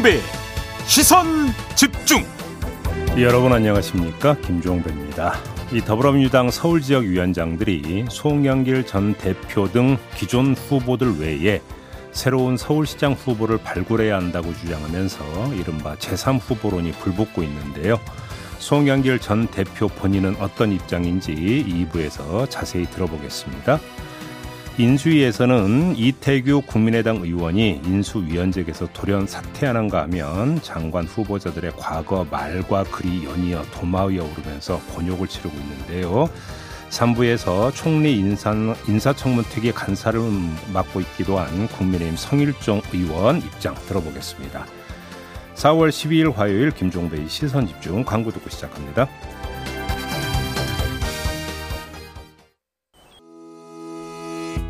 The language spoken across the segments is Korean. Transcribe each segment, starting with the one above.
김종배 시선 집중 여러분 안녕하십니까 김종배입니다. 이 더불어민주당 서울 지역 위원장들이 송영길 전 대표 등 기존 후보들 외에 새로운 서울시장 후보를 발굴해야 한다고 주장하면서 이른바 제3후보론이 불붙고 있는데요. 송영길 전 대표 본인은 어떤 입장인지 2부에서 자세히 들어보겠습니다. 인수위에서는 이태규 국민의당 의원이 인수위원직에서 돌연 사퇴하는가 하면 장관 후보자들의 과거 말과 글이 연이어 도마위에 오르면서 곤욕을 치르고 있는데요. 3부에서 총리 인사, 인사청문특위 간사를 맡고 있기도 한 국민의힘 성일종 의원 입장 들어보겠습니다. 4월 12일 화요일 김종배의 시선 집중 광고 듣고 시작합니다.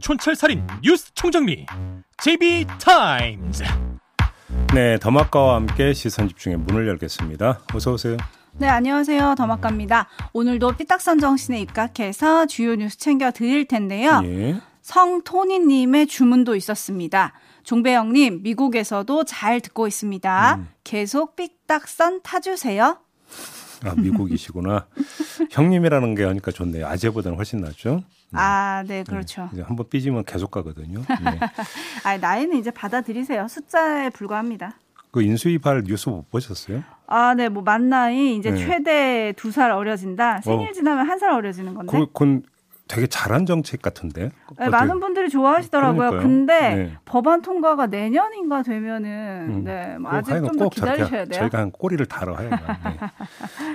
촌철살인 뉴스 총정리 JB타임즈 네, 더마카와 함께 시선 집중의 문을 열겠습니다. 어서 오세요. 네, 안녕하세요. 더마카입니다. 오늘도 삐딱선 정신에 입각해서 주요 뉴스 챙겨 드릴 텐데요. 예. 성토니님의 주문도 있었습니다. 종배영님, 미국에서도 잘 듣고 있습니다. 음. 계속 삐딱선 타주세요. 아, 미국이시구나. 형님이라는 게 하니까 좋네요. 아재보다는 훨씬 낫죠. 네. 아, 네, 그렇죠. 이제 한번 삐지면 계속 가거든요. 네. 아, 나이는 이제 받아들이세요. 숫자에 불과합니다. 그 인수위발 뉴스 못 보셨어요? 아, 네, 뭐 만 나이 이제 네. 최대 두 살 어려진다. 생일 어. 지나면 한 살 어려지는 건데. 그, 그건 되게 잘한 정책 같은데. 네, 많은 분들이 좋아하시더라고요. 그러니까요. 근데 네. 법안 통과가 내년인가 되면은 음. 네, 뭐꼭 아직 좀 더 기다리셔야 돼요. 저희가 한 꼬리를 달아 하여간.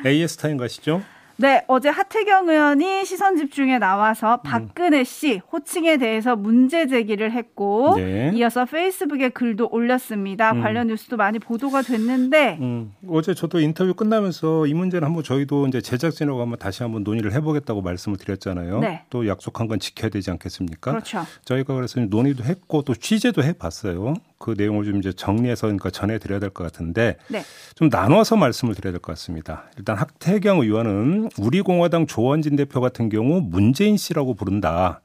네. AS 타임 가시죠? 네, 어제 하태경 의원이 시선 집중에 나와서 음. 박근혜 씨 호칭에 대해서 문제 제기를 했고 네. 이어서 페이스북에 글도 올렸습니다. 음. 관련 뉴스도 많이 보도가 됐는데 음, 어제 저도 인터뷰 끝나면서 이 문제는 한번 저희도 이제 제작진하고 한번 다시 한번 논의를 해보겠다고 말씀을 드렸잖아요. 네. 또 약속한 건 지켜야 되지 않겠습니까? 그렇죠. 저희가 그래서 논의도 했고 또 취재도 해봤어요. 그 내용을 좀 이제 정리해서 그러니까 전해드려야 될 것 같은데 네. 좀 나눠서 말씀을 드려야 될 것 같습니다. 일단 학태경 의원은 우리 공화당 조원진 대표 같은 경우 문재인 씨라고 부른다.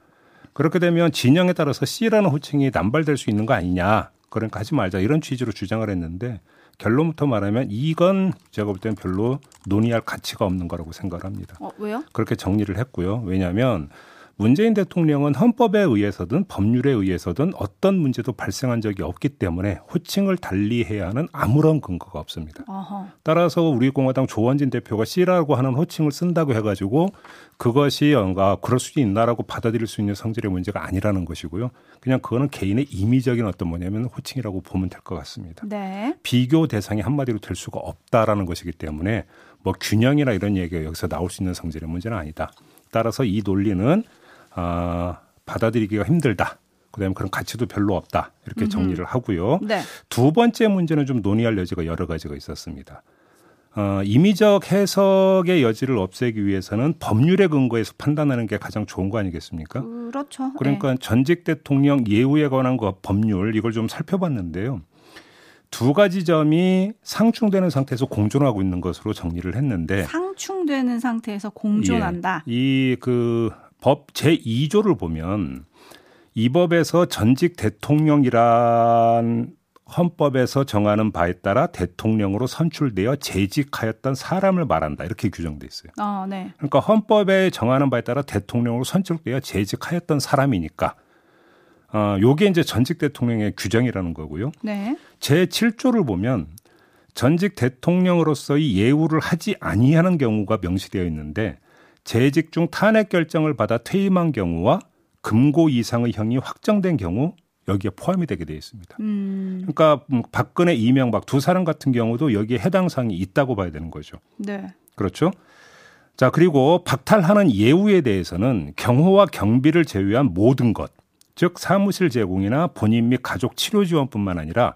그렇게 되면 진영에 따라서 씨라는 호칭이 남발될 수 있는 거 아니냐. 그러니까 하지 말자 이런 취지로 주장을 했는데 결론부터 말하면 이건 제가 볼 때는 별로 논의할 가치가 없는 거라고 생각합니다. 어, 왜요? 그렇게 정리를 했고요. 왜냐하면 문재인 대통령은 헌법에 의해서든 법률에 의해서든 어떤 문제도 발생한 적이 없기 때문에 호칭을 달리해야 하는 아무런 근거가 없습니다. 어허. 따라서 우리 공화당 조원진 대표가 C라고 하는 호칭을 쓴다고 해가지고 그것이 뭔가 그럴 수 있나라고 받아들일 수 있는 성질의 문제가 아니라는 것이고요. 그냥 그거는 개인의 임의적인 어떤 뭐냐면 호칭이라고 보면 될 것 같습니다. 네. 비교 대상이 한마디로 될 수가 없다라는 것이기 때문에 뭐 균형이나 이런 얘기가 여기서 나올 수 있는 성질의 문제는 아니다. 따라서 이 논리는 아, 받아들이기가 힘들다. 그다음에 그런 가치도 별로 없다. 이렇게 정리를 하고요. 네. 두 번째 문제는 좀 논의할 여지가 여러 가지가 있었습니다. 어, 임의적 해석의 여지를 없애기 위해서는 법률에 근거해서 판단하는 게 가장 좋은 거 아니겠습니까? 그렇죠. 그러니까 전직 대통령 예우에 관한 그 법률 이걸 좀 살펴봤는데요. 두 가지 점이 상충되는 상태에서 공존하고 있는 것으로 정리를 했는데 네. 상충되는 상태에서 공존한다. 예, 이그 법 제2조를 보면 이 법에서 전직 대통령이란 헌법에서 정하는 바에 따라 대통령으로 선출되어 재직하였던 사람을 말한다 이렇게 규정돼 있어요. 어, 네. 그러니까 헌법에 정하는 바에 따라 대통령으로 선출되어 재직하였던 사람이니까 어 요게 이제 전직 대통령의 규정이라는 거고요. 네. 제 7조를 보면 전직 대통령으로서의 예우를 하지 아니하는 경우가 명시되어 있는데 재직 중 탄핵 결정을 받아 퇴임한 경우와 금고 이상의 형이 확정된 경우 여기에 포함이 되게 되어 있습니다. 음. 그러니까 음, 박근혜, 이명박 두 사람 같은 경우도 여기에 해당 사항이 있다고 봐야 되는 거죠. 네. 그렇죠? 자, 그리고 박탈하는 예우에 대해서는 경호와 경비를 제외한 모든 것, 즉 사무실 제공이나 본인 및 가족 치료 지원뿐만 아니라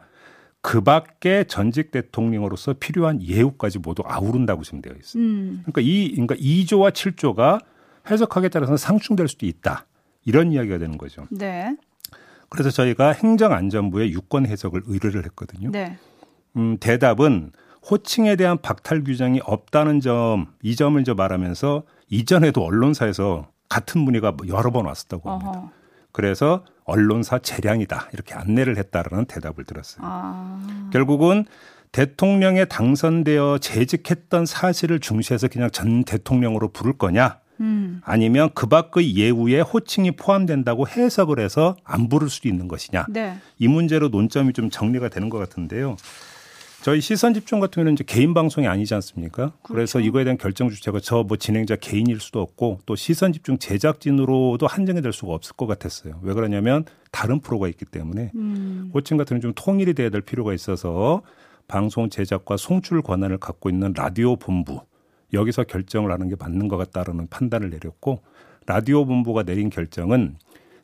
그 밖에 전직 대통령으로서 필요한 예우까지 모두 아우른다고 지금 되어 있어요. 음. 그러니까 이 그러니까 2조와 7조가 해석하기에 따라서는 상충될 수도 있다. 이런 이야기가 되는 거죠. 네. 그래서 저희가 행정안전부에 유권 해석을 의뢰를 했거든요. 네. 음, 대답은 호칭에 대한 박탈 규정이 없다는 점, 이 점을 이제 말하면서 이전에도 언론사에서 같은 문의가 여러 번 왔었다고 합니다. 어허. 그래서 언론사 재량이다 이렇게 안내를 했다라는 대답을 들었어요. 아. 결국은 대통령에 당선되어 재직했던 사실을 중시해서 그냥 전 대통령으로 부를 거냐 음. 아니면 그 밖의 예우에 호칭이 포함된다고 해석을 해서 안 부를 수도 있는 것이냐 네. 이 문제로 논점이 좀 정리가 되는 것 같은데요. 저희 시선 집중 같은 경우는 이제 개인 방송이 아니지 않습니까? 그래서 그렇죠. 이거에 대한 결정 주체가 저 뭐 진행자 개인일 수도 없고 또 시선 집중 제작진으로도 한정이 될 수가 없을 것 같았어요. 왜 그러냐면 다른 프로가 있기 때문에 음. 호칭 같은 경우는 좀 통일이 돼야 될 필요가 있어서 방송 제작과 송출 권한을 갖고 있는 라디오 본부 여기서 결정을 하는 게 맞는 것 같다라는 판단을 내렸고 라디오 본부가 내린 결정은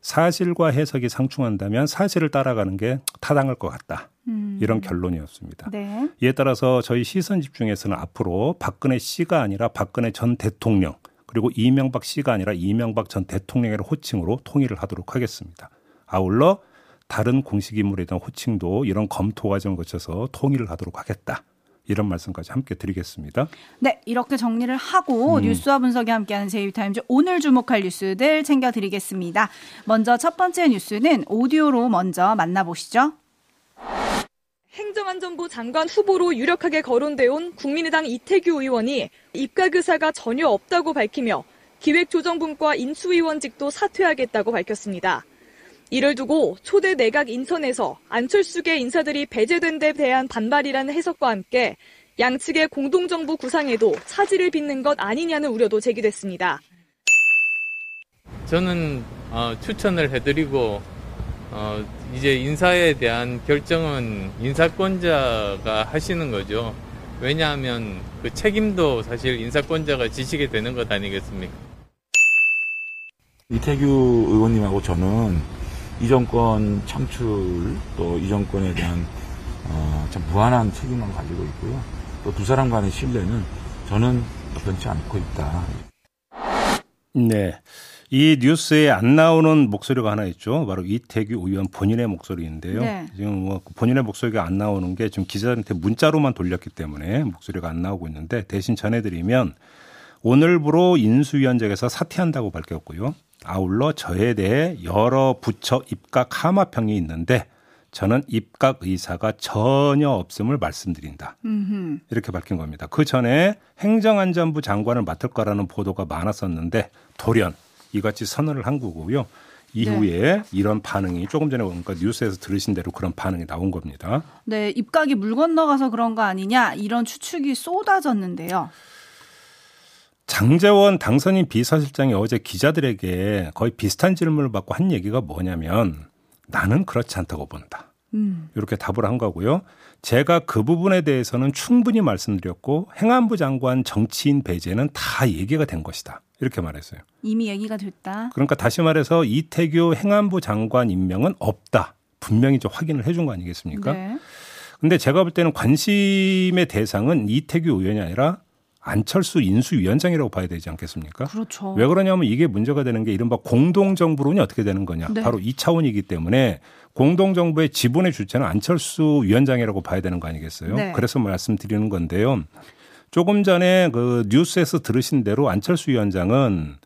사실과 해석이 상충한다면 사실을 따라가는 게 타당할 것 같다. 음. 이런 결론이었습니다. 네. 이에 따라서 저희 시선 집중에서는 앞으로 박근혜 씨가 아니라 박근혜 전 대통령 그리고 이명박 씨가 아니라 이명박 전 대통령의 호칭으로 통일을 하도록 하겠습니다. 아울러 다른 공식 인물에 대한 호칭도 이런 검토 과정을 거쳐서 통일을 하도록 하겠다. 이런 말씀까지 함께 드리겠습니다. 네, 이렇게 정리를 하고 음. 뉴스와 분석이 함께하는 제이타임즈 오늘 주목할 뉴스들 챙겨드리겠습니다. 먼저 첫 번째 뉴스는 오디오로 먼저 만나보시죠. 행정안전부 장관 후보로 유력하게 거론돼 온 국민의당 이태규 의원이 입각 의사가 전혀 없다고 밝히며 기획조정분과 인수위원직도 사퇴하겠다고 밝혔습니다. 이를 두고 초대 내각 인선에서 안철수계 인사들이 배제된 데 대한 반발이라는 해석과 함께 양측의 공동정부 구상에도 차질을 빚는 것 아니냐는 우려도 제기됐습니다. 저는 어, 추천을 해드리고 어, 이제 인사에 대한 결정은 인사권자가 하시는 거죠. 왜냐하면 그 책임도 사실 인사권자가 지시게 되는 것 아니겠습니까? 이태규 의원님하고 저는 이 정권 창출 또 이 정권에 대한 어, 참 무한한 책임을 가지고 있고요. 또 두 사람 간의 신뢰는 저는 변치 않고 있다. 네. 이 뉴스에 안 나오는 목소리가 하나 있죠. 바로 이태규 의원 본인의 목소리인데요. 네. 지금 뭐 본인의 목소리가 안 나오는 게 지금 기자한테 문자로만 돌렸기 때문에 목소리가 안 나오고 있는데 대신 전해드리면 오늘부로 인수위원장에서 사퇴한다고 밝혔고요. 아울러 저에 대해 여러 부처 입각 하마평이 있는데 저는 입각 의사가 전혀 없음을 말씀드린다. 음흠. 이렇게 밝힌 겁니다. 그 전에 행정안전부 장관을 맡을 거라는 보도가 많았었는데 돌연 이같이 선언을 한 거고요. 이후에 이런 반응이 조금 전에 그러니까 뉴스에서 들으신 대로 그런 반응이 나온 겁니다. 네, 입각이 물 건너가서 그런 거 아니냐 이런 추측이 쏟아졌는데요. 장재원 당선인 비서실장이 어제 기자들에게 거의 비슷한 질문을 받고 한 얘기가 뭐냐면 나는 그렇지 않다고 본다. 음. 이렇게 답을 한 거고요. 제가 그 부분에 대해서는 충분히 말씀드렸고 행안부 장관 정치인 배제는 다 얘기가 된 것이다. 이렇게 말했어요. 이미 얘기가 됐다. 그러니까 다시 말해서 이태규 행안부 장관 임명은 없다. 분명히 좀 확인을 해준 거 아니겠습니까? 네. 근데 제가 볼 때는 관심의 대상은 이태규 의원이 아니라 안철수 인수위원장이라고 봐야 되지 않겠습니까? 그렇죠. 왜 그러냐면 이게 문제가 되는 게 이른바 공동정부론이 어떻게 되는 거냐. 네. 바로 이 차원이기 때문에 공동정부의 지분의 주체는 안철수 위원장이라고 봐야 되는 거 아니겠어요? 네. 그래서 말씀드리는 건데요. 조금 전에 그 뉴스에서 들으신 대로 안철수 위원장은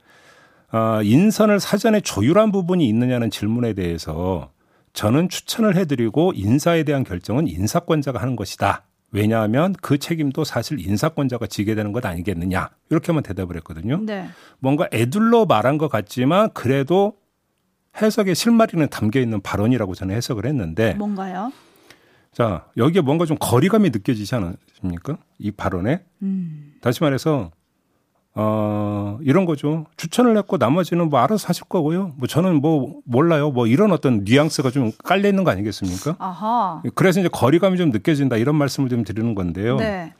아, 인선을 사전에 조율한 부분이 있느냐는 질문에 대해서 저는 추천을 해드리고 인사에 대한 결정은 인사권자가 하는 것이다. 왜냐하면 그 책임도 사실 인사권자가 지게 되는 것 아니겠느냐. 이렇게만 대답을 했거든요. 네. 뭔가 애둘러 말한 것 같지만 그래도 해석의 실마리는 담겨 있는 발언이라고 저는 해석을 했는데 뭔가요? 자, 여기에 뭔가 좀 거리감이 느껴지지 않습니까? 이 발언에. 음. 다시 말해서 어, 이런 거죠. 추천을 했고 나머지는 뭐 알아서 하실 거고요. 뭐 저는 뭐 몰라요. 뭐 이런 어떤 뉘앙스가 좀 깔려 있는 거 아니겠습니까? 아하. 그래서 이제 거리감이 좀 느껴진다 이런 말씀을 좀 드리는 건데요. 네.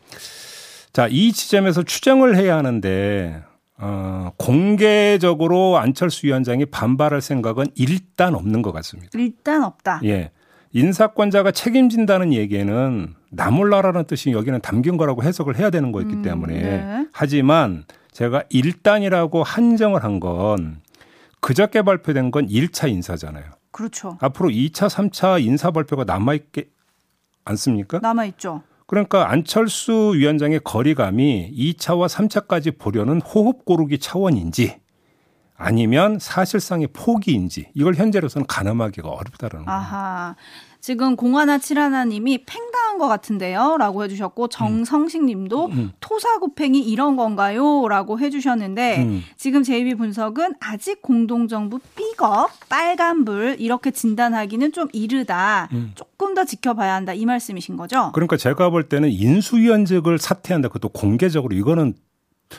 자, 이 지점에서 추정을 해야 하는데 어, 공개적으로 안철수 위원장이 반발할 생각은 일단 없는 것 같습니다. 일단 없다. 예. 인사권자가 책임진다는 얘기에는 나 몰라라는 뜻이 여기는 담긴 거라고 해석을 해야 되는 거였기 음, 때문에 네. 하지만 제가 일단이라고 한정을 한 건 그저께 발표된 건 1차 인사잖아요. 그렇죠. 앞으로 2차, 3차 인사 발표가 남아 있게 않습니까? 남아 있죠. 그러니까 안철수 위원장의 거리감이 2차와 3차까지 보려는 호흡 고르기 차원인지 아니면 사실상의 포기인지 이걸 현재로서는 가늠하기가 어렵다라는 거예요. 아하. 지금 공하나 칠하나님이 팽당한 것 같은데요?라고 해주셨고 정성식님도 음. 토사구팽이 이런 건가요?라고 해주셨는데 음. 지금 JB 분석은 아직 공동정부 삐걱 빨간불 이렇게 진단하기는 좀 이르다. 음. 조금 더 지켜봐야 한다 이 말씀이신 거죠? 그러니까 제가 볼 때는 인수위원직을 사퇴한다. 그것도 공개적으로 이거는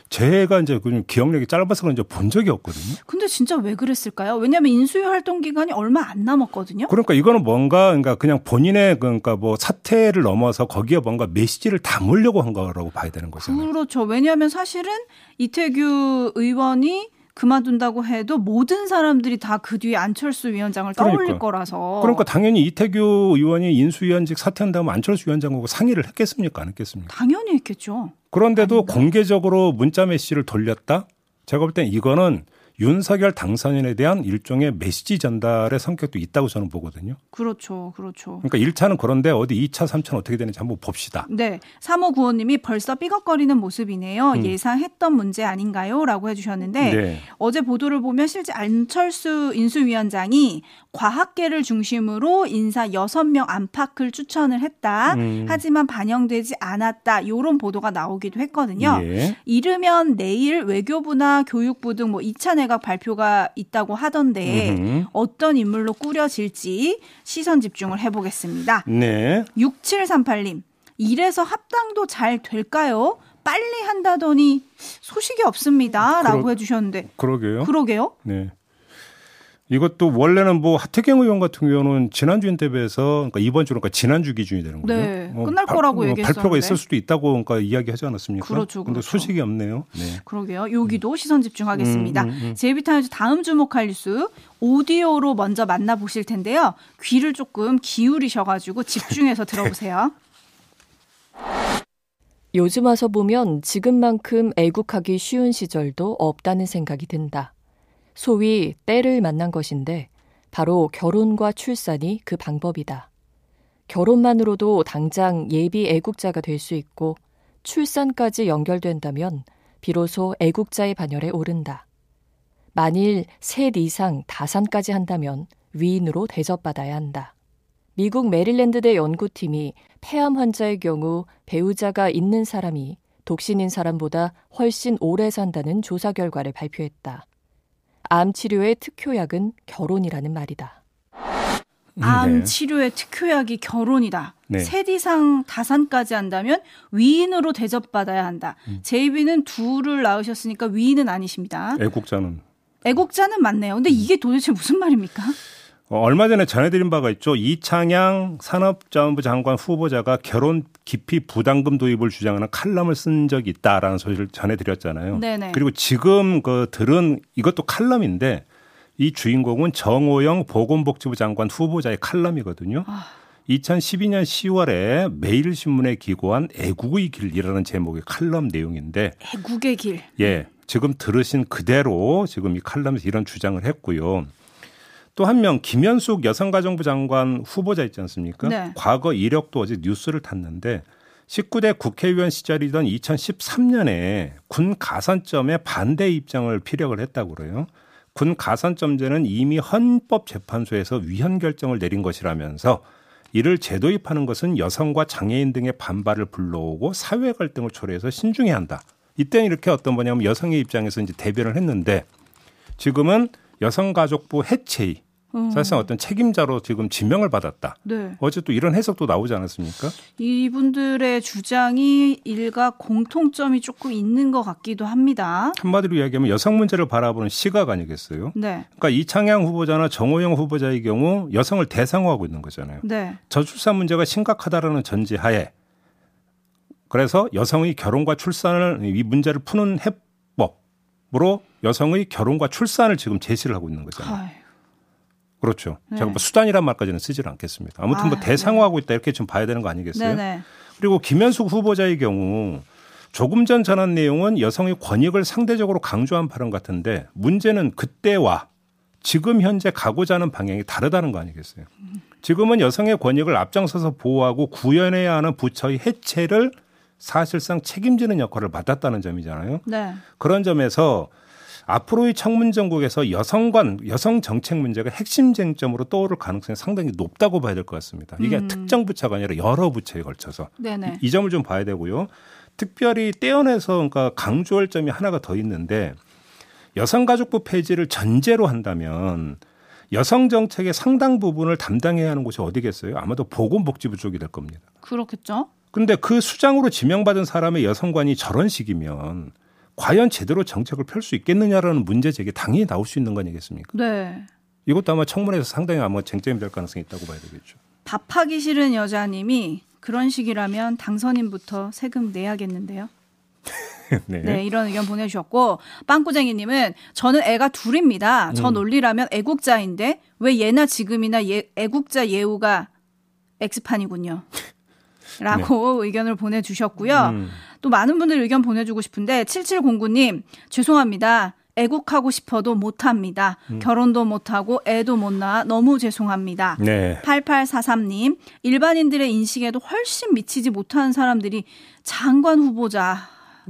제가 이제 그 기억력이 짧아서 그런지 본 적이 없거든요. 근데 진짜 왜 그랬을까요? 왜냐하면 인수위 활동 기간이 얼마 안 남았거든요. 그러니까 이거는 뭔가 그러니까 그냥 본인의 그러니까 뭐 사퇴를 넘어서 거기에 뭔가 메시지를 담으려고 한 거라고 봐야 되는 거잖아요. 그렇죠. 왜냐하면 사실은 이태규 의원이 그만둔다고 해도 모든 사람들이 다 그 뒤에 안철수 위원장을 떠올릴 그러니까. 거라서. 그러니까 당연히 이태규 의원이 인수위원직 사퇴한다면 안철수 위원장하고 상의를 했겠습니까? 안 했겠습니까? 당연히 했겠죠. 그런데도 아닌가? 공개적으로 문자 메시지를 돌렸다? 제가 볼 땐 이거는 윤석열 당선인에 대한 일종의 메시지 전달의 성격도 있다고 저는 보거든요. 그렇죠. 그렇죠. 그러니까 1차는 그런데 어디 2차, 3차는 어떻게 되는지 한번 봅시다. 네. 3호 구호님이 벌써 삐걱거리는 모습이네요. 음. 예상했던 문제 아닌가요? 라고 해주셨는데 네. 어제 보도를 보면 실제 안철수 인수위원장이 과학계를 중심으로 인사 6명 안팎을 추천을 했다. 음. 하지만 반영되지 않았다. 요런 보도가 나오기도 했거든요. 예. 이르면 내일 외교부나 교육부 등 뭐 2차 내각 발표가 있다고 하던데 음흠. 어떤 인물로 꾸려질지 시선 집중을 해보겠습니다. 네. 6738님, 이래서 합당도 잘 될까요? 빨리 한다더니 소식이 없습니다. 라고 그러- 해주셨는데, 그러게요. 그러게요? 네. 이것도 원래는 뭐 하태경 의원 같은 경우는 지난주 인터뷰에서 그러니까 이번 주 그러니까 지난주 기준이 되는 거죠. 네, 끝날 거라고 얘기했었는데. 발표가 있을 수도 있다고 그러니까 이야기하지 않았습니까? 그렇죠, 근데 그렇죠. 소식이 없네요. 네. 그러게요. 여기도 시선 집중하겠습니다. 음, 음, 음. 제이비타임즈 다음 주목할 뉴스 오디오로 먼저 만나보실 텐데요. 귀를 조금 기울이셔가지고 집중해서 들어보세요. 요즘 와서 보면 지금만큼 애국하기 쉬운 시절도 없다는 생각이 든다. 소위 때를 만난 것인데 바로 결혼과 출산이 그 방법이다. 결혼만으로도 당장 예비 애국자가 될 수 있고 출산까지 연결된다면 비로소 애국자의 반열에 오른다. 만일 셋 이상 다산까지 한다면 위인으로 대접받아야 한다. 미국 메릴랜드대 연구팀이 폐암 환자의 경우 배우자가 있는 사람이 독신인 사람보다 훨씬 오래 산다는 조사 결과를 발표했다. 암 치료의 특효약은 결혼이라는 말이다. 암 네. 치료의 특효약이 결혼이다. 네. 셋 이상 다산까지 한다면 위인으로 대접받아야 한다. 음. 제이비는 둘을 낳으셨으니까 위인은 아니십니다. 애국자는 애국자는 맞네요. 근데 이게 도대체 무슨 말입니까? 어, 얼마 전에 전해드린 바가 있죠. 이창양 산업자원부 장관 후보자가 결혼 기피 부담금 도입을 주장하는 칼럼을 쓴 적이 있다라는 소식을 전해드렸잖아요. 네네. 그리고 지금 그 들은 이것도 칼럼인데 이 주인공은 정호영 보건복지부 장관 후보자의 칼럼이거든요. 아. 2012년 10월에 매일신문에 기고한 애국의 길이라는 제목의 칼럼 내용인데 애국의 길. 예, 지금 들으신 그대로 지금 이 칼럼에서 이런 주장을 했고요. 또 한 명 김현숙 여성가정부 장관 후보자 있지 않습니까? 네. 과거 이력도 어제 뉴스를 탔는데 19대 국회의원 시절이던 2013년에 군 가산점에 반대 입장을 피력을 했다고 그래요. 군 가산점제는 이미 헌법재판소에서 위헌 결정을 내린 것이라면서 이를 재도입하는 것은 여성과 장애인 등의 반발을 불러오고 사회 갈등을 초래해서 신중해야 한다. 이때는 이렇게 어떤 뭐냐면 여성의 입장에서 이제 대변을 했는데 지금은 여성가족부 해체의 음. 사실상 어떤 책임자로 지금 지명을 받았다. 네. 어제 또 이런 해석도 나오지 않았습니까? 이분들의 주장이 일각 공통점이 조금 있는 것 같기도 합니다. 한마디로 이야기하면 여성 문제를 바라보는 시각 아니겠어요? 네. 그러니까 이창양 후보자나 정호영 후보자의 경우 여성을 대상화하고 있는 거잖아요. 네. 저출산 문제가 심각하다라는 전제하에 그래서 여성의 결혼과 출산을 이 문제를 푸는 해법 으로 여성의 결혼과 출산을 지금 제시를 하고 있는 거잖아요. 아유, 그렇죠. 네. 제가 뭐 수단이란 말까지는 쓰질 않겠습니다. 아무튼 뭐 아, 대상화하고 있다 이렇게 좀 봐야 되는 거 아니겠어요? 네네. 그리고 김현숙 후보자의 경우 조금 전 전한 내용은 여성의 권익을 상대적으로 강조한 발언 같은데 문제는 그때와 지금 현재 가고자 하는 방향이 다르다는 거 아니겠어요? 지금은 여성의 권익을 앞장서서 보호하고 구현해야 하는 부처의 해체를 사실상 책임지는 역할을 맡았다는 점이잖아요. 네. 그런 점에서 앞으로의 청문 정국에서 여성관 여성 정책 문제가 핵심 쟁점으로 떠오를 가능성이 상당히 높다고 봐야 될 것 같습니다. 이게 음. 특정 부처가 아니라 여러 부처에 걸쳐서 네네. 이, 이 점을 좀 봐야 되고요. 특별히 떼어내서 그러니까 강조할 점이 하나가 더 있는데 여성가족부 폐지를 전제로 한다면 여성 정책의 상당 부분을 담당해야 하는 곳이 어디겠어요? 아마도 보건복지부 쪽이 될 겁니다. 그렇겠죠. 근데 그 수장으로 지명받은 사람의 여성관이 저런 식이면 과연 제대로 정책을 펼 수 있겠느냐라는 문제 제기 당연히 나올 수 있는 거 아니겠습니까? 네. 이것도 아마 청문회에서 상당히 아마 쟁점이 될 가능성이 있다고 봐야 되겠죠. 밥하기 싫은 여자님이 그런 식이라면 당선인부터 세금 내야겠는데요. 네. 네, 이런 의견 보내주셨고 빵꾸쟁이님은 저는 애가 둘입니다. 저 음. 논리라면 애국자인데 왜 예나 지금이나 예, 애국자 예우가 엑스판이군요. 라고 의견을 보내주셨고요. 음. 또 많은 분들 의견 보내주고 싶은데 7709님 죄송합니다. 애국하고 싶어도 못합니다. 음. 결혼도 못하고 애도 못 낳아 너무 죄송합니다. 네. 8843님 일반인들의 인식에도 훨씬 미치지 못하는 사람들이 장관 후보자로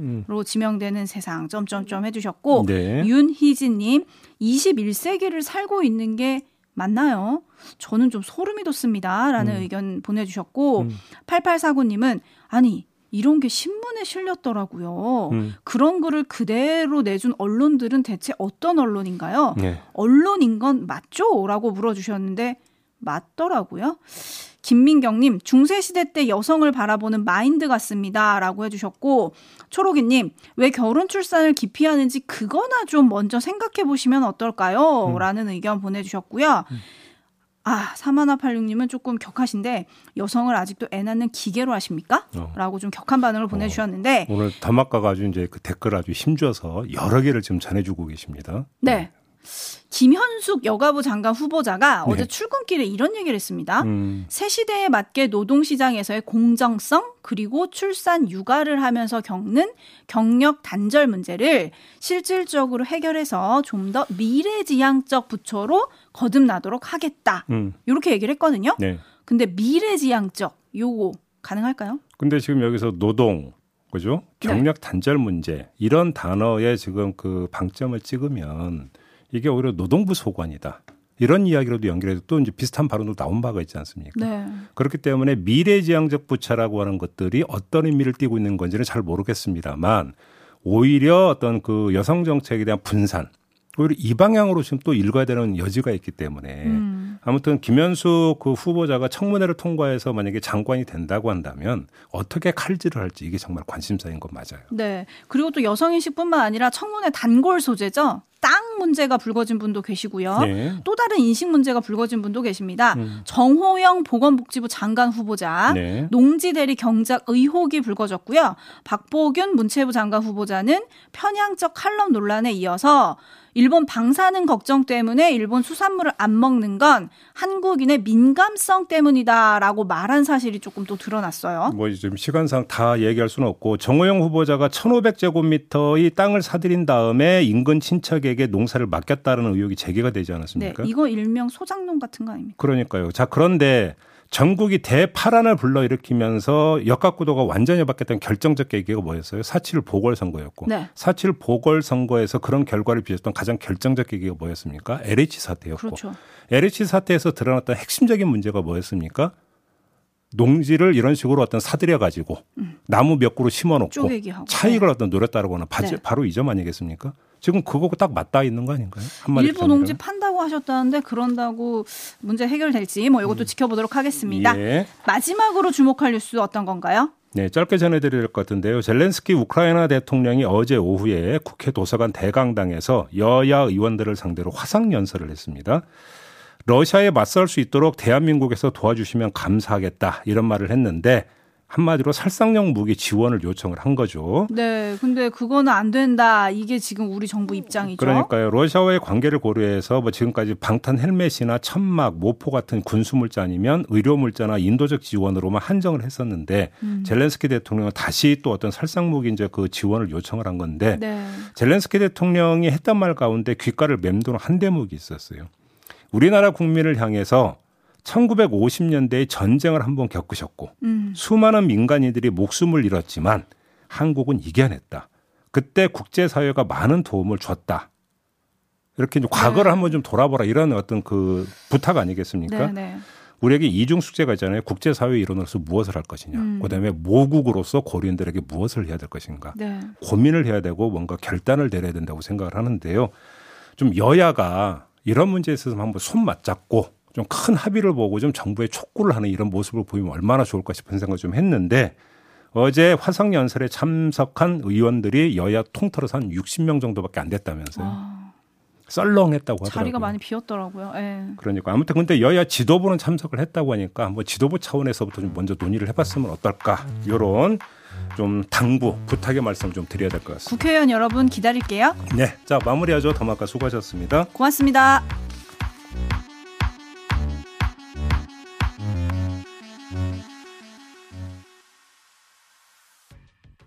음. 지명되는 세상 점점점 해주셨고 네. 윤희진님 21세기를 살고 있는 게 맞나요? 저는 좀 소름이 돋습니다 라는 의견 보내주셨고 음. 8849님은 아니 이런 게 신문에 실렸더라고요. 음. 그런 글을 그대로 내준 언론들은 대체 어떤 언론인가요? 네. 언론인 건 맞죠? 라고 물어주셨는데 맞더라고요. 김민경님, 중세시대 때 여성을 바라보는 마인드 같습니다. 라고 해주셨고, 초록이님, 왜 결혼 출산을 기피하는지 그거나 좀 먼저 생각해 보시면 어떨까요? 음. 라는 의견 보내주셨고요. 아, 사마나팔육님은 조금 격하신데, 여성을 아직도 애 낳는 기계로 하십니까? 어. 라고 좀 격한 반응을 보내주셨는데, 오늘 담화가가 아주 이제 그 댓글 아주 힘줘서 여러 개를 지금 전해주고 계십니다. 네. 김현숙 여가부 장관 후보자가 네. 어제 출근길에 이런 얘기를 했습니다. 음. 새 시대에 맞게 노동시장에서의 공정성 그리고 출산 육아를 하면서 겪는 경력 단절 문제를 실질적으로 해결해서 좀 더 미래지향적 부처로 거듭나도록 하겠다. 음. 이렇게 얘기를 했거든요. 네. 근데 미래지향적 요거 가능할까요? 근데 지금 여기서 노동, 그죠? 네. 경력 단절 문제 이런 단어에 지금 그 방점을 찍으면 이게 오히려 노동부 소관이다. 이런 이야기로도 연결해서 또 이제 비슷한 발언도 나온 바가 있지 않습니까? 네. 그렇기 때문에 미래지향적 부처라고 하는 것들이 어떤 의미를 띠고 있는 건지는 잘 모르겠습니다만 오히려 어떤 그 여성 정책에 대한 분산 오히려 이 방향으로 지금 또 읽어야 되는 여지가 있기 때문에 음. 아무튼 김현수 그 후보자가 청문회를 통과해서 만약에 장관이 된다고 한다면 어떻게 칼질을 할지 이게 정말 관심사인 건 맞아요. 네. 그리고 또 여성 인식뿐만 아니라 청문회 단골 소재죠. 땅 문제가 불거진 분도 계시고요. 네. 또 다른 인식 문제가 불거진 분도 계십니다. 음. 정호영 보건복지부 장관 후보자, 네. 농지 대리 경작 의혹이 불거졌고요. 박보균 문체부 장관 후보자는 편향적 칼럼 논란에 이어서 일본 방사능 걱정 때문에 일본 수산물을 안 먹는 건 한국인의 민감성 때문이다라고 말한 사실이 조금 또 드러났어요. 뭐 지금 시간상 다 얘기할 수는 없고 정호영 후보자가 1,500제곱미터의 땅을 사들인 다음에 인근 친척에 게 농사를 맡겼다는 의혹이 제기가 되지 네, 않았습니까? 이거 일명 소장농 같은 거 아닙니까? 그러니까요. 자, 그런데 전국이 대파란을 불러일으키면서 역학구도가 완전히 바뀌었던 결정적 계기가 뭐였어요? 사칠 보궐선거였고. 네. 사칠 보궐선거에서 그런 결과를 빚었던 가장 결정적 계기가 뭐였습니까? LH 사태였고. 그렇죠. LH 사태에서 드러났던 핵심적인 문제가 뭐였습니까? 농지를 이런 식으로 어떤 사들여 가지고 나무 몇 그루 심어놓고 음. 차익을 어떤 노렸다라거나 바- 네. 바로 이 점 아니겠습니까? 지금 그거고 딱 맞닿아 있는 거 아닌가요? 일부 농지 판다고 하셨다는데 그런다고 문제 해결될지 뭐 이것도 지켜보도록 하겠습니다. 음. 예. 마지막으로 주목할 뉴스 어떤 건가요? 네, 짧게 전해드릴 것 같은데요. 젤렌스키 우크라이나 대통령이 어제 오후에 국회 도서관 대강당에서 여야 의원들을 상대로 화상 연설을 했습니다. 러시아에 맞설 수 있도록 대한민국에서 도와주시면 감사하겠다 이런 말을 했는데 한마디로 살상용 무기 지원을 요청을 한 거죠. 네, 근데 그거는 안 된다. 이게 지금 우리 정부 입장이죠. 그러니까요. 러시아와의 관계를 고려해서 뭐 지금까지 방탄 헬멧이나 천막, 모포 같은 군수 물자 아니면 의료 물자나 인도적 지원으로만 한정을 했었는데 음. 젤렌스키 대통령은 다시 또 어떤 살상 무기 이제 그 지원을 요청을 한 건데 네. 젤렌스키 대통령이 했던 말 가운데 귓가를 맴도는 한 대목이 있었어요. 우리나라 국민을 향해서 1950년대에 전쟁을 한번 겪으셨고 음. 수많은 민간인들이 목숨을 잃었지만 한국은 이겨냈다. 그때 국제사회가 많은 도움을 줬다. 이렇게 이제 과거를 네. 한번 좀 돌아보라 이런 어떤 그 부탁 아니겠습니까? 네, 네. 우리에게 이중 숙제가 있잖아요. 국제사회 일원으로서 무엇을 할 것이냐. 음. 그다음에 모국으로서 고려인들에게 무엇을 해야 될 것인가. 네. 고민을 해야 되고 뭔가 결단을 내려야 된다고 생각을 하는데요. 좀 여야가 이런 문제에 있어서 한번 손 맞잡고 좀 큰 합의를 보고 좀 정부에 촉구를 하는 이런 모습을 보이면 얼마나 좋을까 싶은 생각을 좀 했는데 어제 화성 연설에 참석한 의원들이 여야 통틀어서 한 60명 정도밖에 안 됐다면서요. 아, 썰렁했다고 하더라고요. 자리가 많이 비었더라고요. 예. 그러니까 아무튼 근데 여야 지도부는 참석을 했다고 하니까 한번 지도부 차원에서부터 좀 먼저 논의를 해봤으면 어떨까 이런 좀 당부 부탁의 말씀 좀 드려야 될 것 같습니다. 국회의원 여러분 기다릴게요. 네, 자 마무리하죠. 더마카 수고하셨습니다. 고맙습니다.